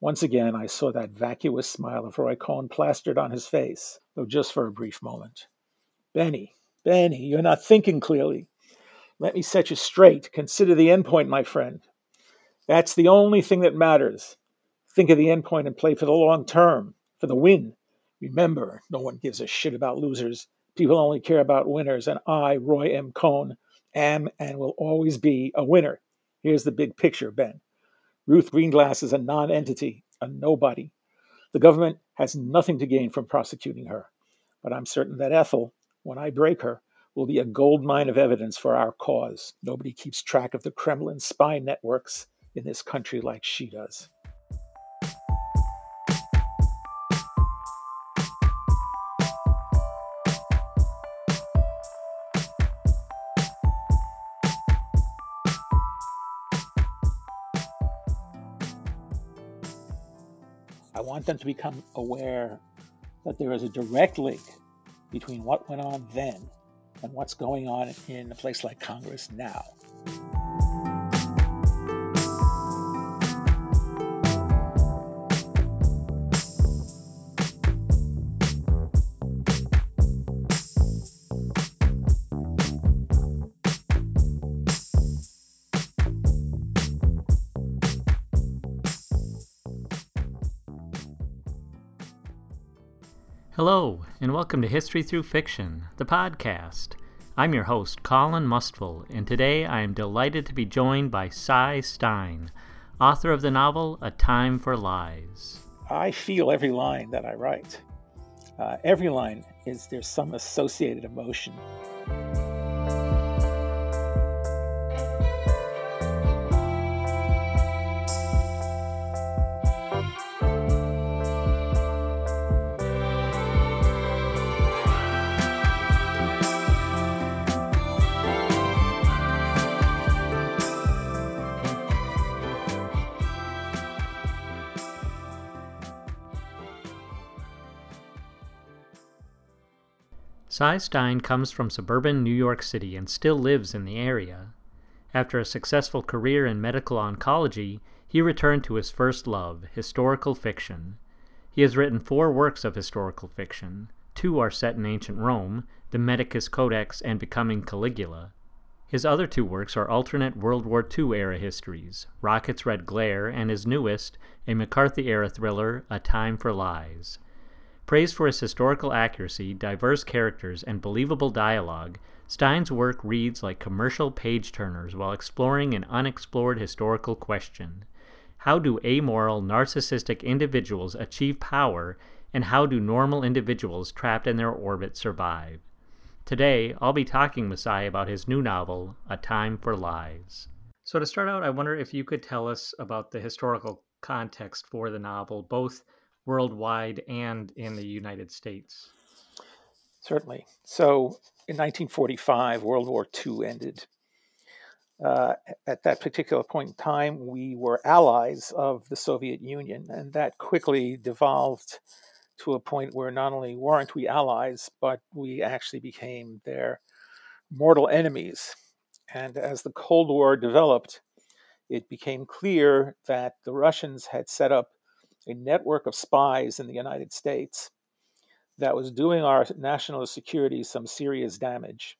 Once again, I saw that vacuous smile of Roy Cohn plastered on his face, though just for a brief moment. Benny, Benny, you're not thinking clearly. Let me set you straight. Consider the endpoint, my friend. That's the only thing that matters. Think of the endpoint and play for the long term, for the win. Remember, no one gives a shit about losers. People only care about winners, and I, Roy M. Cohn, am and will always be a winner. Here's the big picture, Ben. Ruth Greenglass is a non entity, a nobody. The government has nothing to gain from prosecuting her. But I'm certain that Ethel, when I break her, will be a gold mine of evidence for our cause. Nobody keeps track of the Kremlin spy networks in this country like she does. I want them to become aware that there is a direct link between what went on then and what's going on in a place like Congress now. Welcome to History Through Fiction, the podcast. I'm your host, Colin Mustful, and today I am delighted to be joined by Cy Stein, author of the novel A Time for Lies. I feel every line that I write. Uh, every line is there's some associated emotion. Cy Stein comes from suburban New York City and still lives in the area. After a successful career in medical oncology, he returned to his first love, historical fiction. He has written four works of historical fiction. Two are set in ancient Rome, the Medicus Codex and Becoming Caligula. His other two works are alternate World War II era histories, Rocket's Red Glare, and his newest, a McCarthy era thriller, A Time for Lies. Praised for its historical accuracy, diverse characters, and believable dialogue, Stein's work reads like commercial page turners while exploring an unexplored historical question. How do amoral, narcissistic individuals achieve power, and how do normal individuals trapped in their orbit survive? Today, I'll be talking with Cy about his new novel, A Time for Lies. So, to start out, I wonder if you could tell us about the historical context for the novel, both worldwide and in the United States? Certainly. So in 1945, World War II ended. Uh, at that particular point in time, we were allies of the Soviet Union, and that quickly devolved to a point where not only weren't we allies, but we actually became their mortal enemies. And as the Cold War developed, it became clear that the Russians had set up a network of spies in the United States that was doing our national security some serious damage.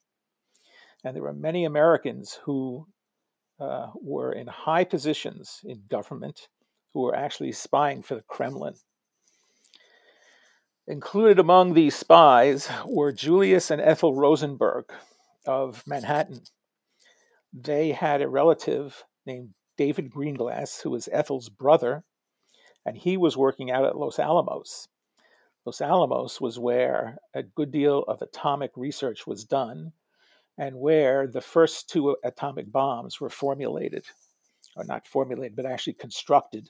And there were many Americans who uh, were in high positions in government who were actually spying for the Kremlin. Included among these spies were Julius and Ethel Rosenberg of Manhattan. They had a relative named David Greenglass, who was Ethel's brother, and he was working out at Los Alamos. Los Alamos was where a good deal of atomic research was done and where the first two atomic bombs were formulated, or not formulated, but actually constructed.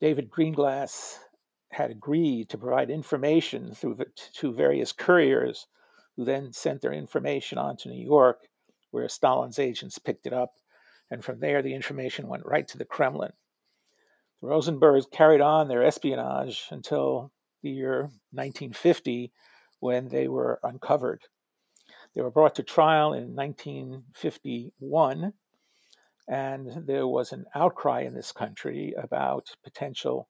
David Greenglass had agreed to provide information through to various couriers who then sent their information on to New York, where Stalin's agents picked it up. And from there, the information went right to the Kremlin. The Rosenbergs carried on their espionage until the year 1950 when they were uncovered. They were brought to trial in 1951 And there was an outcry in this country about potential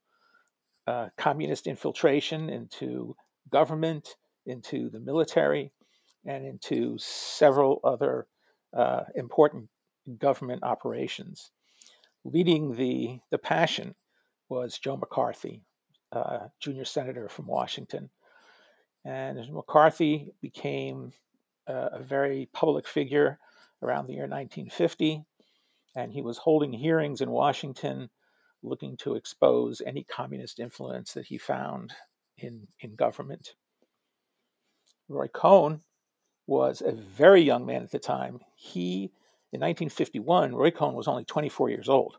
uh, communist infiltration into government, into the military, and into several other uh, important government operations. Leading the, the passion was Joe McCarthy, uh, junior senator from Washington. And McCarthy became uh, a very public figure around the year 1950, and he was holding hearings in Washington looking to expose any communist influence that he found in, in government. Roy Cohn was a very young man at the time. He, in 1951, Roy Cohn was only 24 years old,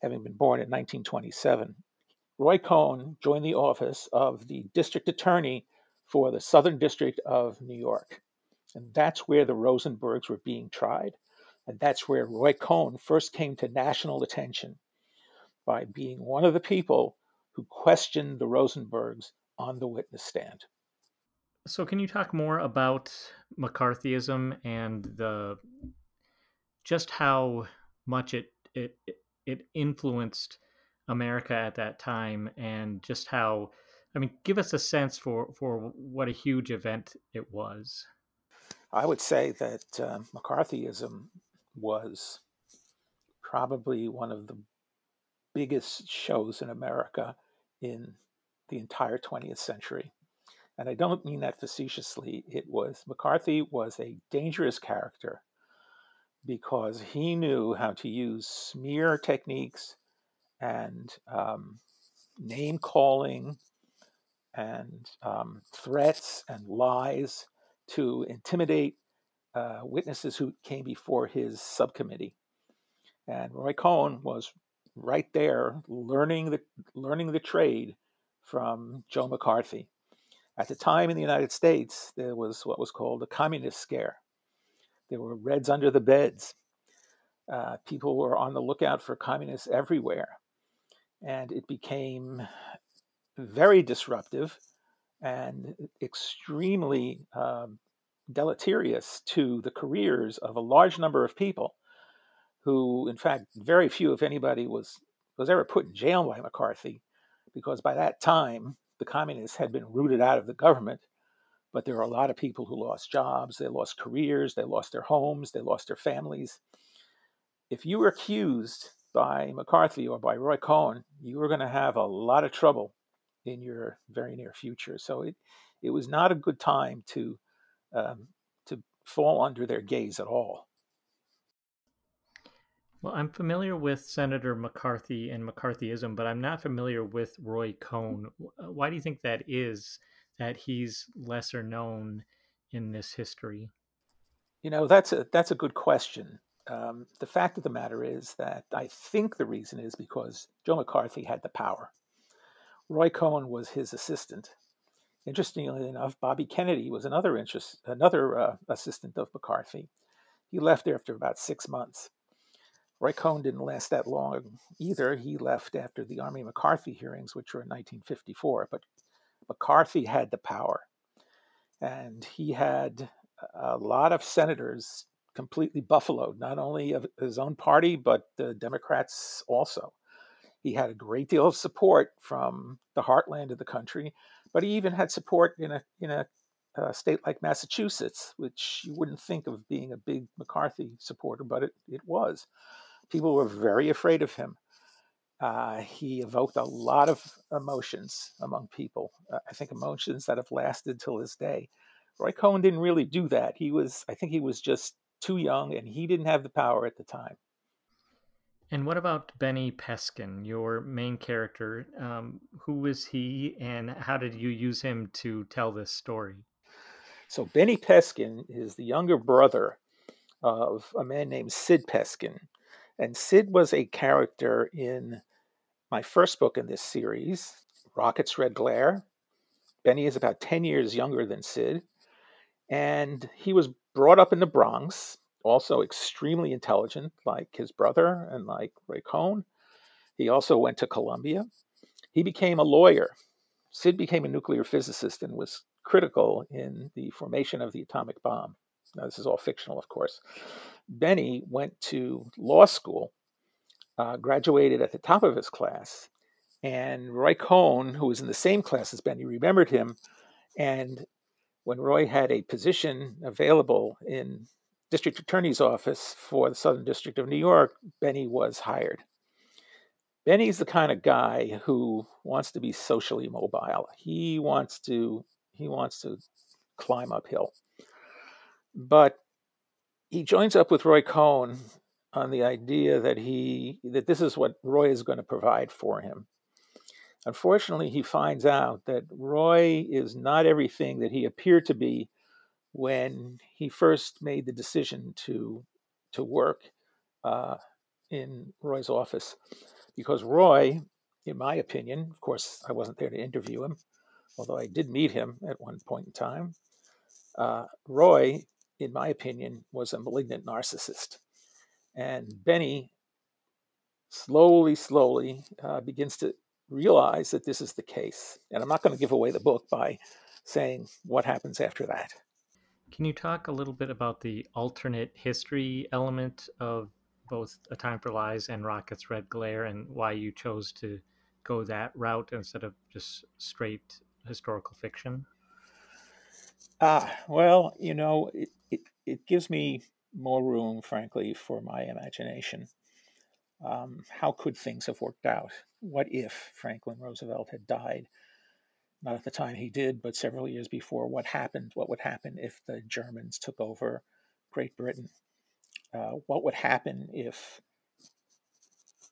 having been born in 1927. Roy Cohn joined the office of the district attorney for the Southern District of New York. And that's where the Rosenbergs were being tried. And that's where Roy Cohn first came to national attention by being one of the people who questioned the Rosenbergs on the witness stand. So, can you talk more about McCarthyism and the just how much it it it influenced America at that time, and just how I mean, give us a sense for for what a huge event it was. I would say that uh, McCarthyism was probably one of the biggest shows in America in the entire 20th century and I don't mean that facetiously. It was McCarthy was a dangerous character because he knew how to use smear techniques and um, name calling and um, threats and lies to intimidate uh, witnesses who came before his subcommittee. And Roy Cohn was right there learning the learning the trade from Joe McCarthy. At the time in the United States, there was what was called a communist scare. There were Reds under the beds. Uh, people were on the lookout for communists everywhere. And it became very disruptive and extremely um, deleterious to the careers of a large number of people who, in fact, very few, if anybody, was, was ever put in jail by McCarthy, because by that time, the communists had been rooted out of the government, but there were a lot of people who lost jobs, they lost careers, they lost their homes, they lost their families. If you were accused by McCarthy or by Roy Cohn, you were going to have a lot of trouble in your very near future. So it, it was not a good time to, um, to fall under their gaze at all. Well, I'm familiar with Senator McCarthy and McCarthyism, but I'm not familiar with Roy Cohn. Uh, why do you think that is that he's lesser known in this history? You know, that's a that's a good question. Um, the fact of the matter is that I think the reason is because Joe McCarthy had the power. Roy Cohn was his assistant. Interestingly enough, Bobby Kennedy was another interest, another uh, assistant of McCarthy. He left after about six months. Roy Cohn didn't last that long either. He left after the Army McCarthy hearings, which were in 1954. But McCarthy had the power. And he had a lot of senators completely buffaloed, not only of his own party, but the Democrats also. He had a great deal of support from the heartland of the country, but he even had support in a, in a, a state like Massachusetts, which you wouldn't think of being a big McCarthy supporter, but it, it was people were very afraid of him. Uh, he evoked a lot of emotions among people. Uh, I think emotions that have lasted till this day. Roy Cohn didn't really do that. He was, I think, he was just too young, and he didn't have the power at the time. And what about Benny Peskin, your main character? Um, who was he, and how did you use him to tell this story? So Benny Peskin is the younger brother of a man named Sid Peskin, and Sid was a character in my first book in this series, Rocket's Red Glare. Benny is about 10 years younger than Sid. And he was brought up in the Bronx, also extremely intelligent, like his brother and like Ray Cohn. He also went to Columbia. He became a lawyer. Sid became a nuclear physicist and was critical in the formation of the atomic bomb. Now, this is all fictional, of course. Benny went to law school, uh, graduated at the top of his class, and Roy Cohn, who was in the same class as Benny, remembered him. And when Roy had a position available in district attorney's office for the Southern District of New York, Benny was hired. Benny's the kind of guy who wants to be socially mobile. He wants to he wants to climb uphill. But he joins up with Roy Cohn on the idea that he that this is what Roy is going to provide for him. Unfortunately, he finds out that Roy is not everything that he appeared to be when he first made the decision to to work uh, in Roy's office, because Roy, in my opinion, of course, I wasn't there to interview him, although I did meet him at one point in time. Uh, Roy, in my opinion, was a malignant narcissist, and Benny slowly, slowly uh, begins to realize that this is the case. And I'm not going to give away the book by saying what happens after that. Can you talk a little bit about the alternate history element of both A Time for Lies and Rocket's Red Glare and why you chose to go that route instead of just straight historical fiction? Ah, well, you know, it, it, it gives me more room, frankly, for my imagination. Um, how could things have worked out? What if Franklin Roosevelt had died? Not at the time he did, but several years before. What happened? What would happen if the Germans took over Great Britain? Uh, what would happen if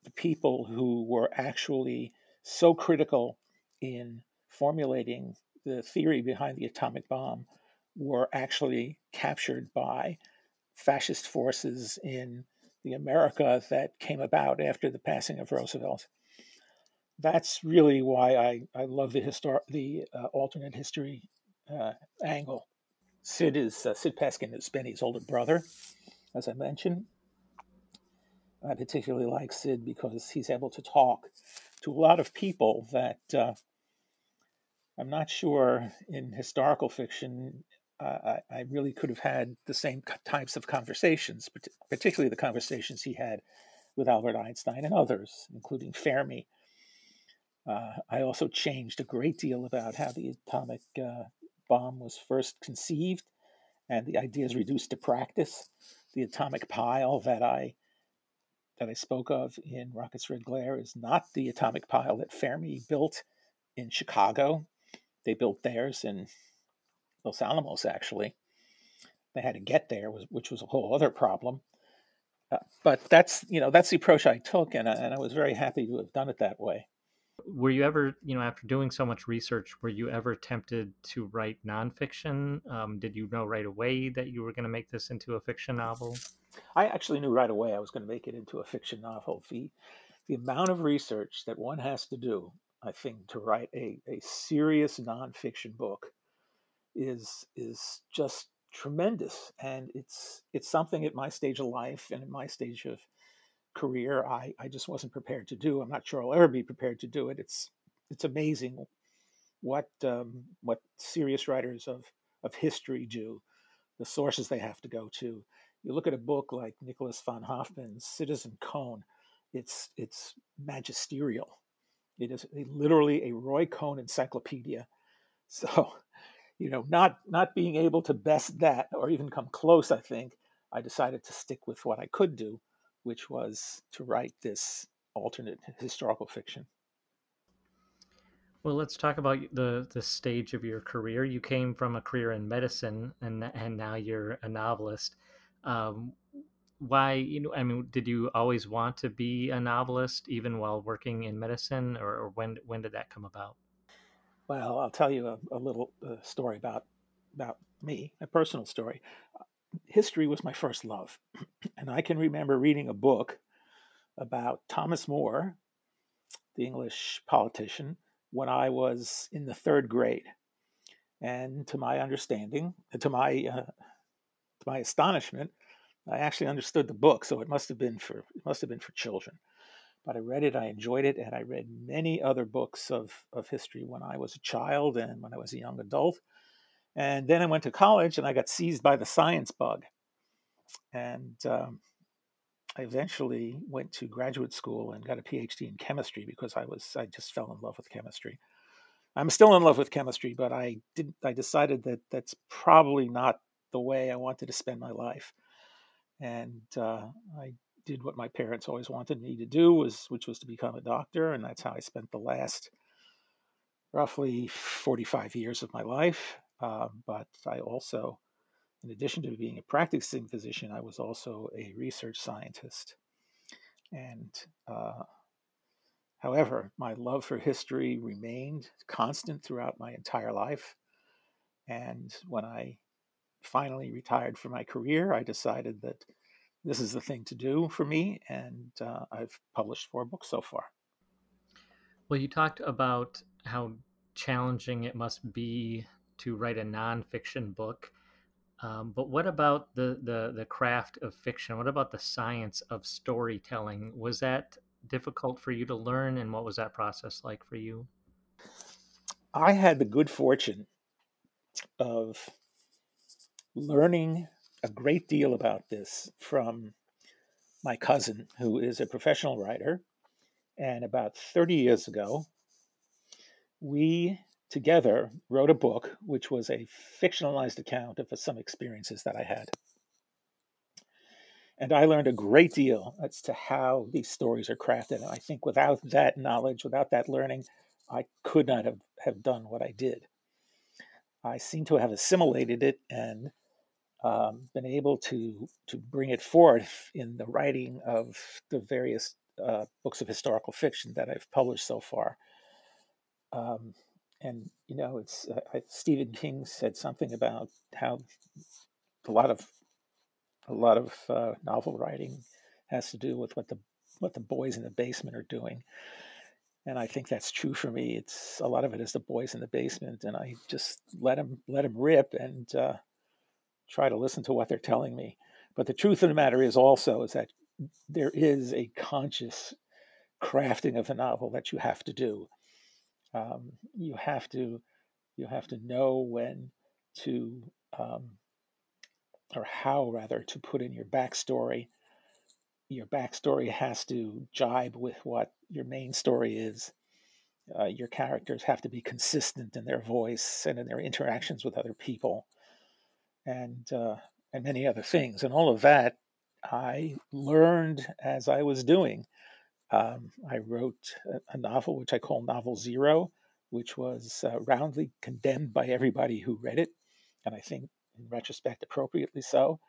the people who were actually so critical in formulating the theory behind the atomic bomb were actually captured by fascist forces in the America that came about after the passing of Roosevelt. That's really why I, I love the histor- the uh, alternate history uh, angle. Sid is uh, Sid Peskin is Benny's older brother, as I mentioned. I particularly like Sid because he's able to talk to a lot of people that uh, I'm not sure in historical fiction I, I, really could have had the same types of conversations, particularly the conversations he had with Albert Einstein and others, including Fermi. Uh, I also changed a great deal about how the atomic uh, bomb was first conceived and the ideas reduced to practice. The atomic pile that I that I spoke of in Rocket's Red Glare is not the atomic pile that Fermi built in Chicago. They built theirs in Los Alamos, actually. They had to get there, which was a whole other problem. Uh, but that's you know that's the approach I took, and I, and I was very happy to have done it that way. Were you ever, you know, after doing so much research, were you ever tempted to write nonfiction? Um, did you know right away that you were going to make this into a fiction novel? I actually knew right away I was going to make it into a fiction novel. The the amount of research that one has to do, I think, to write a, a serious nonfiction book is is just tremendous and it's it's something at my stage of life and in my stage of career I, I just wasn't prepared to do. I'm not sure i'll ever be prepared to do it. It's it's amazing what um, what serious writers of of history do the sources they have to go to. You look at a book like nicholas von hoffman's citizen Cohn it's it's magisterial. It is literally a roy cohn encyclopedia. So you know, not not being able to best that or even come close, I think I decided to stick with what I could do, which was to write this alternate historical fiction. Well, let's talk about the the stage of your career. You came from a career in medicine, and and now you're a novelist. Um, why, you know, I mean, did you always want to be a novelist, even while working in medicine, or, or when when did that come about? Well, I'll tell you a, a little uh, story about about me, a personal story. History was my first love, and I can remember reading a book about Thomas More, the English politician, when I was in the third grade. And to my understanding, to my uh, to my astonishment, I actually understood the book, so it must have been for it must have been for children but I read it, I enjoyed it, and I read many other books of, of history when I was a child and when I was a young adult. And then I went to college and I got seized by the science bug. And um, I eventually went to graduate school and got a PhD in chemistry because I was I just fell in love with chemistry. I'm still in love with chemistry, but I did I decided that that's probably not the way I wanted to spend my life, and uh, I did what my parents always wanted me to do, was which was to become a doctor, and that's how I spent the last roughly 45 years of my life. Uh, but I also in addition to being a practicing physician, I was also a research scientist. And uh, however, my love for history remained constant throughout my entire life. And when I finally retired from my career, I decided that this is the thing to do for me. And uh, I've published four books so far. Well, you talked about how challenging it must be to write a nonfiction book. Um, but what about the, the the craft of fiction? What about the science of storytelling? Was that difficult for you to learn, and what was that process like for you? I had the good fortune of learning a great deal about this from my cousin, who is a professional writer. And about 30 years ago, we together wrote a book which was a fictionalized account of some experiences that I had. And I learned a great deal as to how these stories are crafted. And I think without that knowledge, without that learning, I could not have, have done what I did. I seem to have assimilated it and um, been able to to bring it forth in the writing of the various uh, books of historical fiction that I've published so far. Um, and you know, it's uh, Stephen King said something about how a lot of a lot of uh, novel writing has to do with what the what the boys in the basement are doing, and I think that's true for me. It's a lot of it is the boys in the basement, and I just let them let them rip and uh, try to listen to what they're telling me. But the truth of the matter is also is that there is a conscious crafting of the novel that you have to do um, you have to you have to know when to um, or how rather to put in your backstory. Your backstory has to jibe with what your main story is. Uh, your characters have to be consistent in their voice and in their interactions with other people, and uh, and many other things. And all of that I learned as I was doing. Um, I wrote a, novel which I call Novel Zero, which was uh, roundly condemned by everybody who read it, and I think in retrospect appropriately so.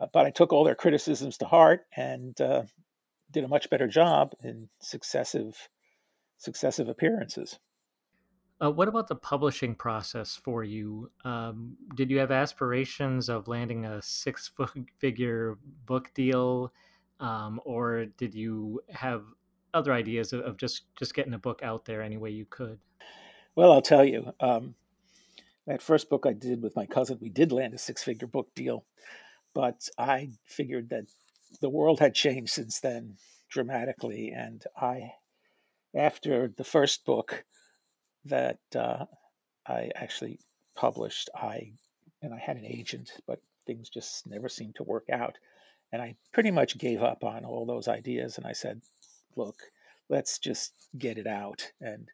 Uh, but I took all their criticisms to heart and uh, did a much better job in successive successive appearances. Uh, what about the publishing process for you? Um, did you have aspirations of landing a six-figure book deal? um, or did you have other ideas of, of, just just getting a book out there any way you could? Well, I'll tell you. Um, that first book I did with my cousin, we did land a six-figure book deal, but I figured that the world had changed since then dramatically, and I, after the first book that uh, I actually published, I and I had an agent, but things just never seemed to work out. And I pretty much gave up on all those ideas. And I said, look, let's just get it out and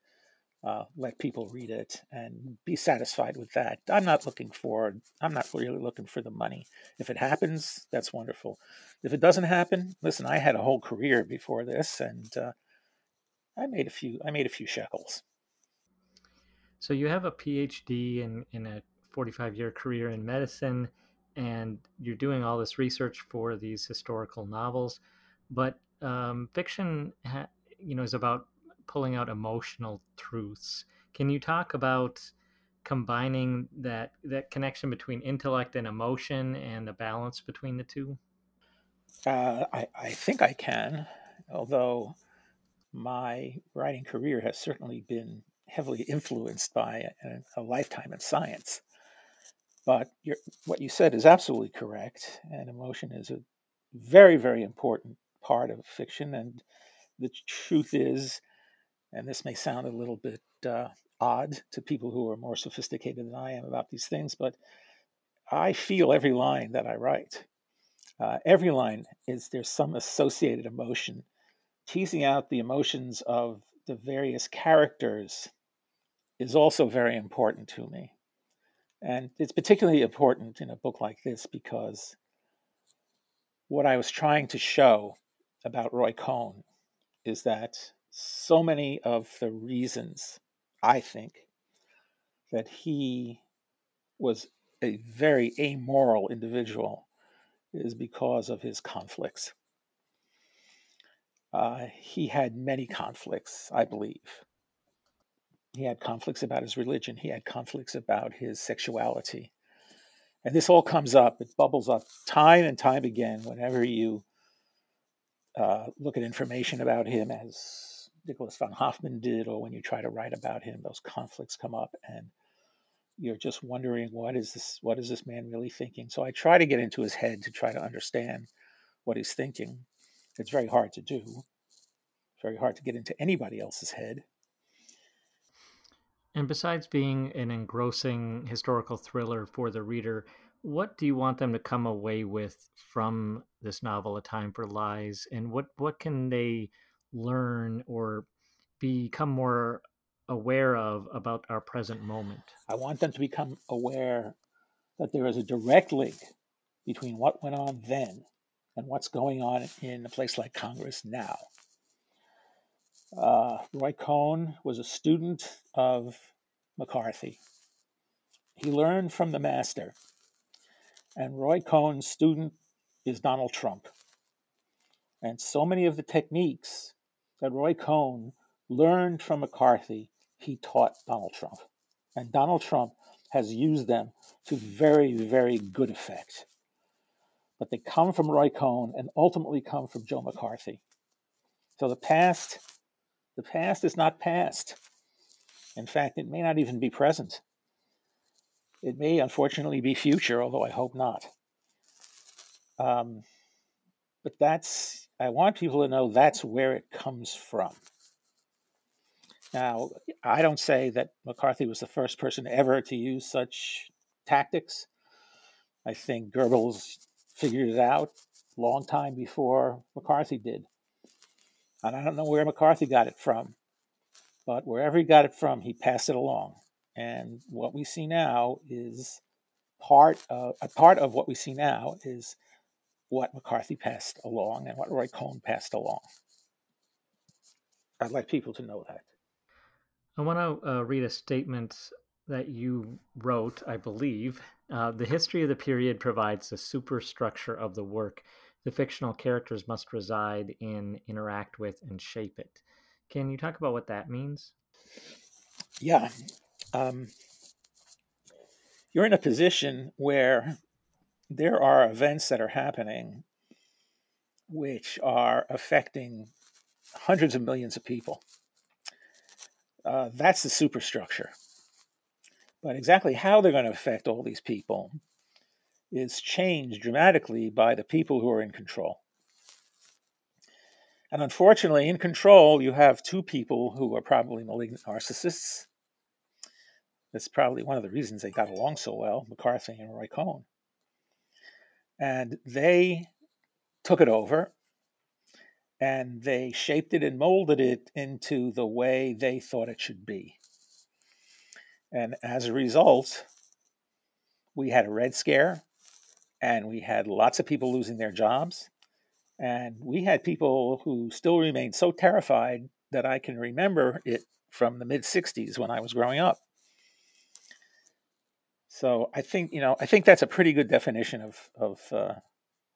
uh, let people read it and be satisfied with that. I'm not looking for, I'm not really looking for the money. If it happens, that's wonderful. If it doesn't happen, listen, I had a whole career before this and uh, I made a few, I made a few shekels. So you have a PhD in, in a 45 year career in medicine and you're doing all this research for these historical novels, but um, fiction, ha- you know, is about pulling out emotional truths. Can you talk about combining that that connection between intellect and emotion and the balance between the two? Uh, I, I think I can, although my writing career has certainly been heavily influenced by a, a lifetime in science. But what you said is absolutely correct, and emotion is a very, very important part of fiction. And the truth is, and this may sound a little bit uh, odd to people who are more sophisticated than I am about these things, but I feel every line that I write. Uh, every line is there's some associated emotion. Teasing out the emotions of the various characters is also very important to me. And it's particularly important in a book like this because what I was trying to show about Roy Cohn is that so many of the reasons I think that he was a very amoral individual is because of his conflicts. Uh, he had many conflicts, I believe. He had conflicts about his religion, he had conflicts about his sexuality. And this all comes up, it bubbles up time and time again whenever you uh, look at information about him, as Nicholas von Hoffman did, or when you try to write about him, those conflicts come up. And you're just wondering what is this what is this man really thinking so i try to get into his head to try to understand what he's thinking it's very hard to do very hard to get into anybody else's head and besides being an engrossing historical thriller for the reader what do you want them to come away with from this novel a time for lies and what what can they learn or become more aware of about our present moment. I want them to become aware that there is a direct link between what went on then and what's going on in a place like Congress now. Uh, Roy Cohn was a student of McCarthy. He learned from the master. And Roy Cohn's student is Donald Trump. And so many of the techniques that Roy Cohn learned from McCarthy he taught Donald Trump. And Donald Trump has used them to very, very good effect. But they come from Roy Cohn and ultimately come from Joe McCarthy. So the past, the past is not past. In fact, it may not even be present. It may unfortunately be future, although I hope not. Um, but that's, I want people to know that's where it comes from. Now, I don't say that McCarthy was the first person ever to use such tactics. I think Goebbels figured it out long time before McCarthy did. And I don't know where McCarthy got it from, but wherever he got it from, he passed it along. And what we see now is part of a part of what we see now is what McCarthy passed along and what Roy Cohn passed along. I'd like people to know that. I want to uh, read a statement that you wrote, I believe. Uh, the history of the period provides the superstructure of the work. The fictional characters must reside in, interact with, and shape it. Can you talk about what that means? Yeah. Um, you're in a position where there are events that are happening which are affecting hundreds of millions of people. Uh, that's the superstructure. But exactly how they're going to affect all these people is changed dramatically by the people who are in control. And unfortunately, in control, you have two people who are probably malignant narcissists. That's probably one of the reasons they got along so well, McCarthy and Roy Cohn. And they took it over and they shaped it and molded it into the way they thought it should be. And as a result, we had a Red Scare, and we had lots of people losing their jobs. And we had people who still remained so terrified that I can remember it from the mid 60s when I was growing up. So I think, you know, I think that's a pretty good definition of, of, uh,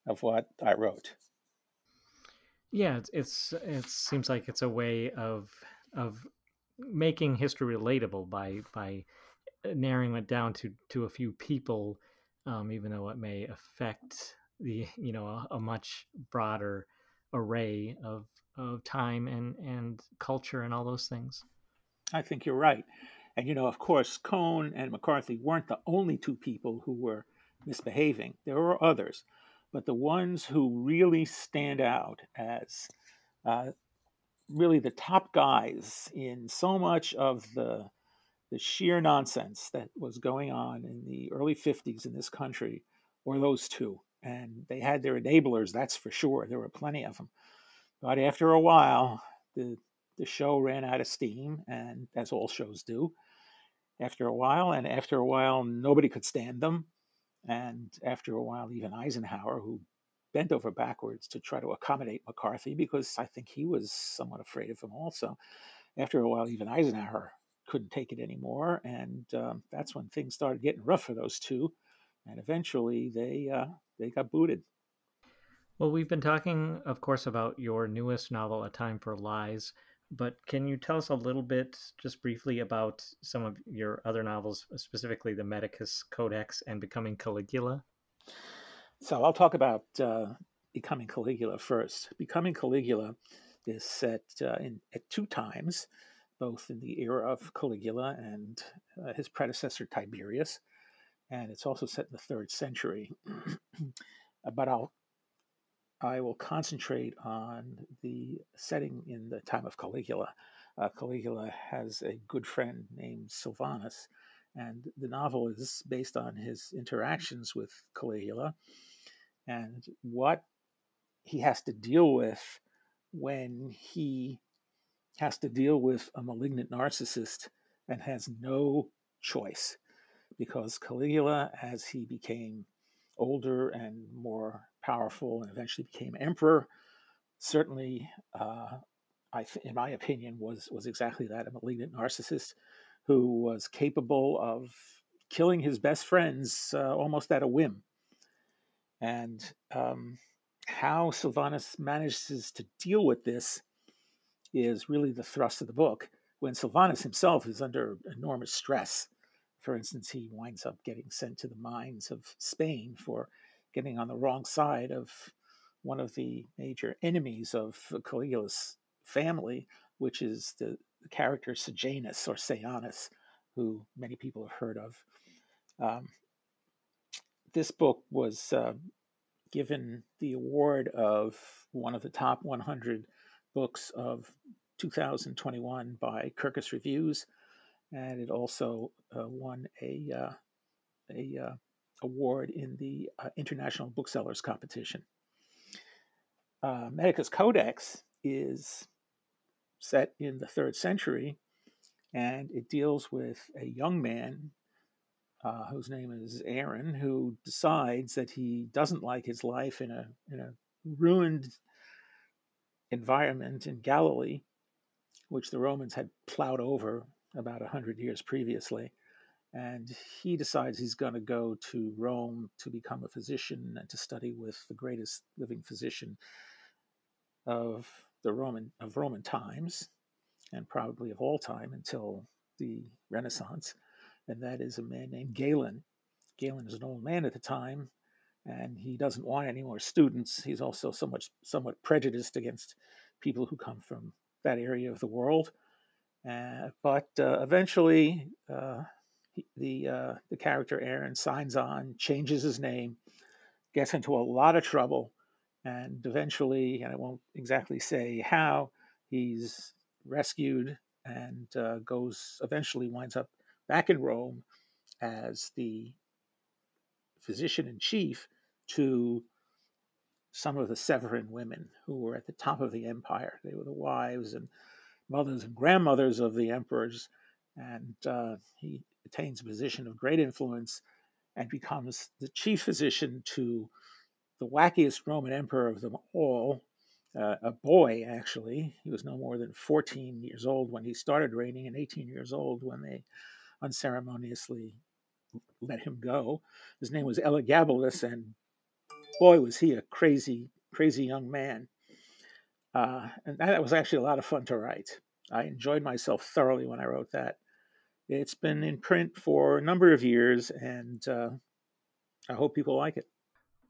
of what I wrote. Yeah, it's, it's it seems like it's a way of of making history relatable by by narrowing it down to to a few people, um, even though it may affect the you know a, a, much broader array of of time and and culture and all those things. I think you're right, and you know, of course, Cohn and McCarthy weren't the only two people who were misbehaving. There were others, but the ones who really stand out as uh, really the top guys in so much of the the sheer nonsense that was going on in the early 50s in this country were those two. And they had their enablers, that's for sure. There were plenty of them. But after a while, the, the show ran out of steam, and as all shows do, after a while. And after a while, nobody could stand them. And after a while, even Eisenhower, who bent over backwards to try to accommodate McCarthy, because I think he was somewhat afraid of him also. After a while, even Eisenhower couldn't take it anymore, and um, that's when things started getting rough for those two. And eventually, they uh, they got booted. Well, we've been talking, of course, about your newest novel, A Time for Lies, but can you tell us a little bit, just briefly, about some of your other novels, specifically the Medicus Codex and Becoming Caligula? So I'll talk about uh, Becoming Caligula first. Becoming Caligula is set uh, in, at two times, both in the era of Caligula and uh, his predecessor Tiberius, and it's also set in the third century. but I'll I will concentrate on the setting in the time of Caligula. Uh, Caligula has a good friend named Sylvanus, and the novel is based on his interactions with Caligula and what he has to deal with when he has to deal with a malignant narcissist and has no choice because Caligula, as he became older and more powerful and eventually became emperor, certainly, uh, I th- in my opinion, was was exactly that a malignant narcissist who was capable of killing his best friends uh, almost at a whim. And um, how Sylvanus manages to deal with this is really the thrust of the book. When Sylvanus himself is under enormous stress, for instance, he winds up getting sent to the mines of Spain for getting on the wrong side of one of the major enemies of Caligula's family, which is the, character Sejanus or Sejanus, who many people have heard of. Um, this book was uh, given the award of one of the top 100 books of 2021 by Kirkus Reviews, and it also uh, won a uh, a uh, award in the uh, International Booksellers Competition. Medicus Codex is set in the third century, and it deals with a young man uh, whose name is Aaron, who decides that he doesn't like his life in a in a ruined environment in Galilee, which the Romans had plowed over about a hundred years previously, and he decides he's going to go to Rome to become a physician and to study with the greatest living physician of the Roman of Roman times, and probably of all time until the Renaissance and that is a man named Galen. Galen is an old man at the time, and he doesn't want any more students. He's also somewhat somewhat prejudiced against people who come from that area of the world. Uh, but uh, eventually, uh, he, the uh, the character Aaron signs on, changes his name, gets into a lot of trouble, and eventually, and I won't exactly say how, he's rescued and uh, goes eventually winds up back in Rome as the physician in chief to some of the Severan women who were at the top of the empire. They were the wives and mothers and grandmothers of the emperors. And uh, he attains a position of great influence and becomes the chief physician to the wackiest Roman emperor of them all, uh, a boy, actually. He was no more than 14 years old when he started reigning and 18 years old when they unceremoniously let him go. His name was Elagabalus, and boy, was he a crazy, crazy young man. Uh, and that was actually a lot of fun to write. I enjoyed myself thoroughly when I wrote that. It's been in print for a number of years, and uh, I hope people like it.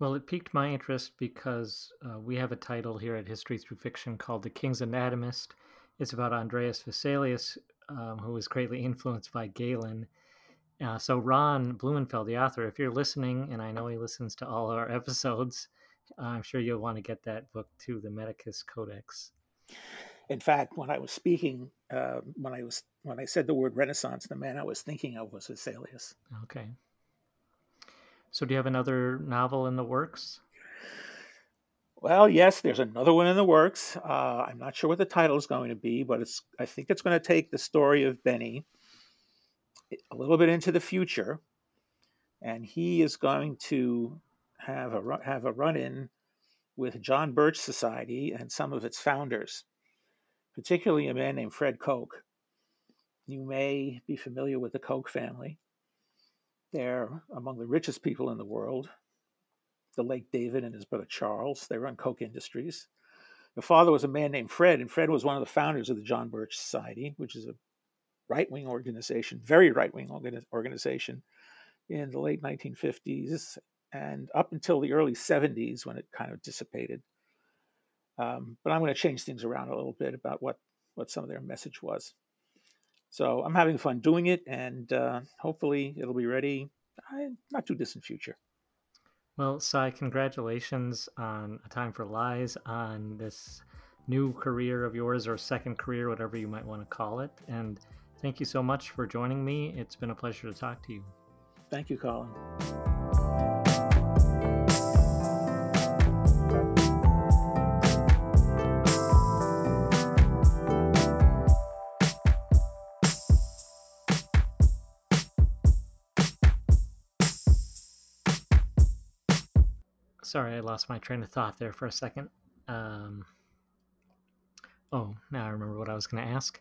Well, it piqued my interest because uh, we have a title here at History Through Fiction called The King's Anatomist. It's about Andreas Vesalius, um, who was greatly influenced by Galen. Uh, so, Ron Blumenfeld, the author, if you're listening, and I know he listens to all our episodes, I'm sure you'll want to get that book too, the Medicus Codex. In fact, when I was speaking, uh, when I was when I said the word Renaissance, the man I was thinking of was Vesalius. Okay. So, do you have another novel in the works? Well, yes, there's another one in the works. Uh, I'm not sure what the title is going to be, but it's I think it's going to take the story of Benny a little bit into the future, and he is going to have a have a run in with John Birch Society and some of its founders, particularly a man named Fred Koch. You may be familiar with the Koch family. They're among the richest people in the world. The late David and his brother Charles, they run Koch Industries. The father was a man named Fred, and Fred was one of the founders of the John Birch Society, which is a right wing organization, very right wing organization in the late 1950s and up until the early 70s when it kind of dissipated. Um, but I'm going to change things around a little bit about what, what some of their message was. So I'm having fun doing it, and uh, hopefully it'll be ready not too distant future. Well, Cy, congratulations on A Time for Lies, on this new career of yours, or second career, whatever you might want to call it. And thank you so much for joining me. It's been a pleasure to talk to you. Thank you, Colin. Sorry, I lost my train of thought there for a second. Um, oh, now I remember what I was going to ask.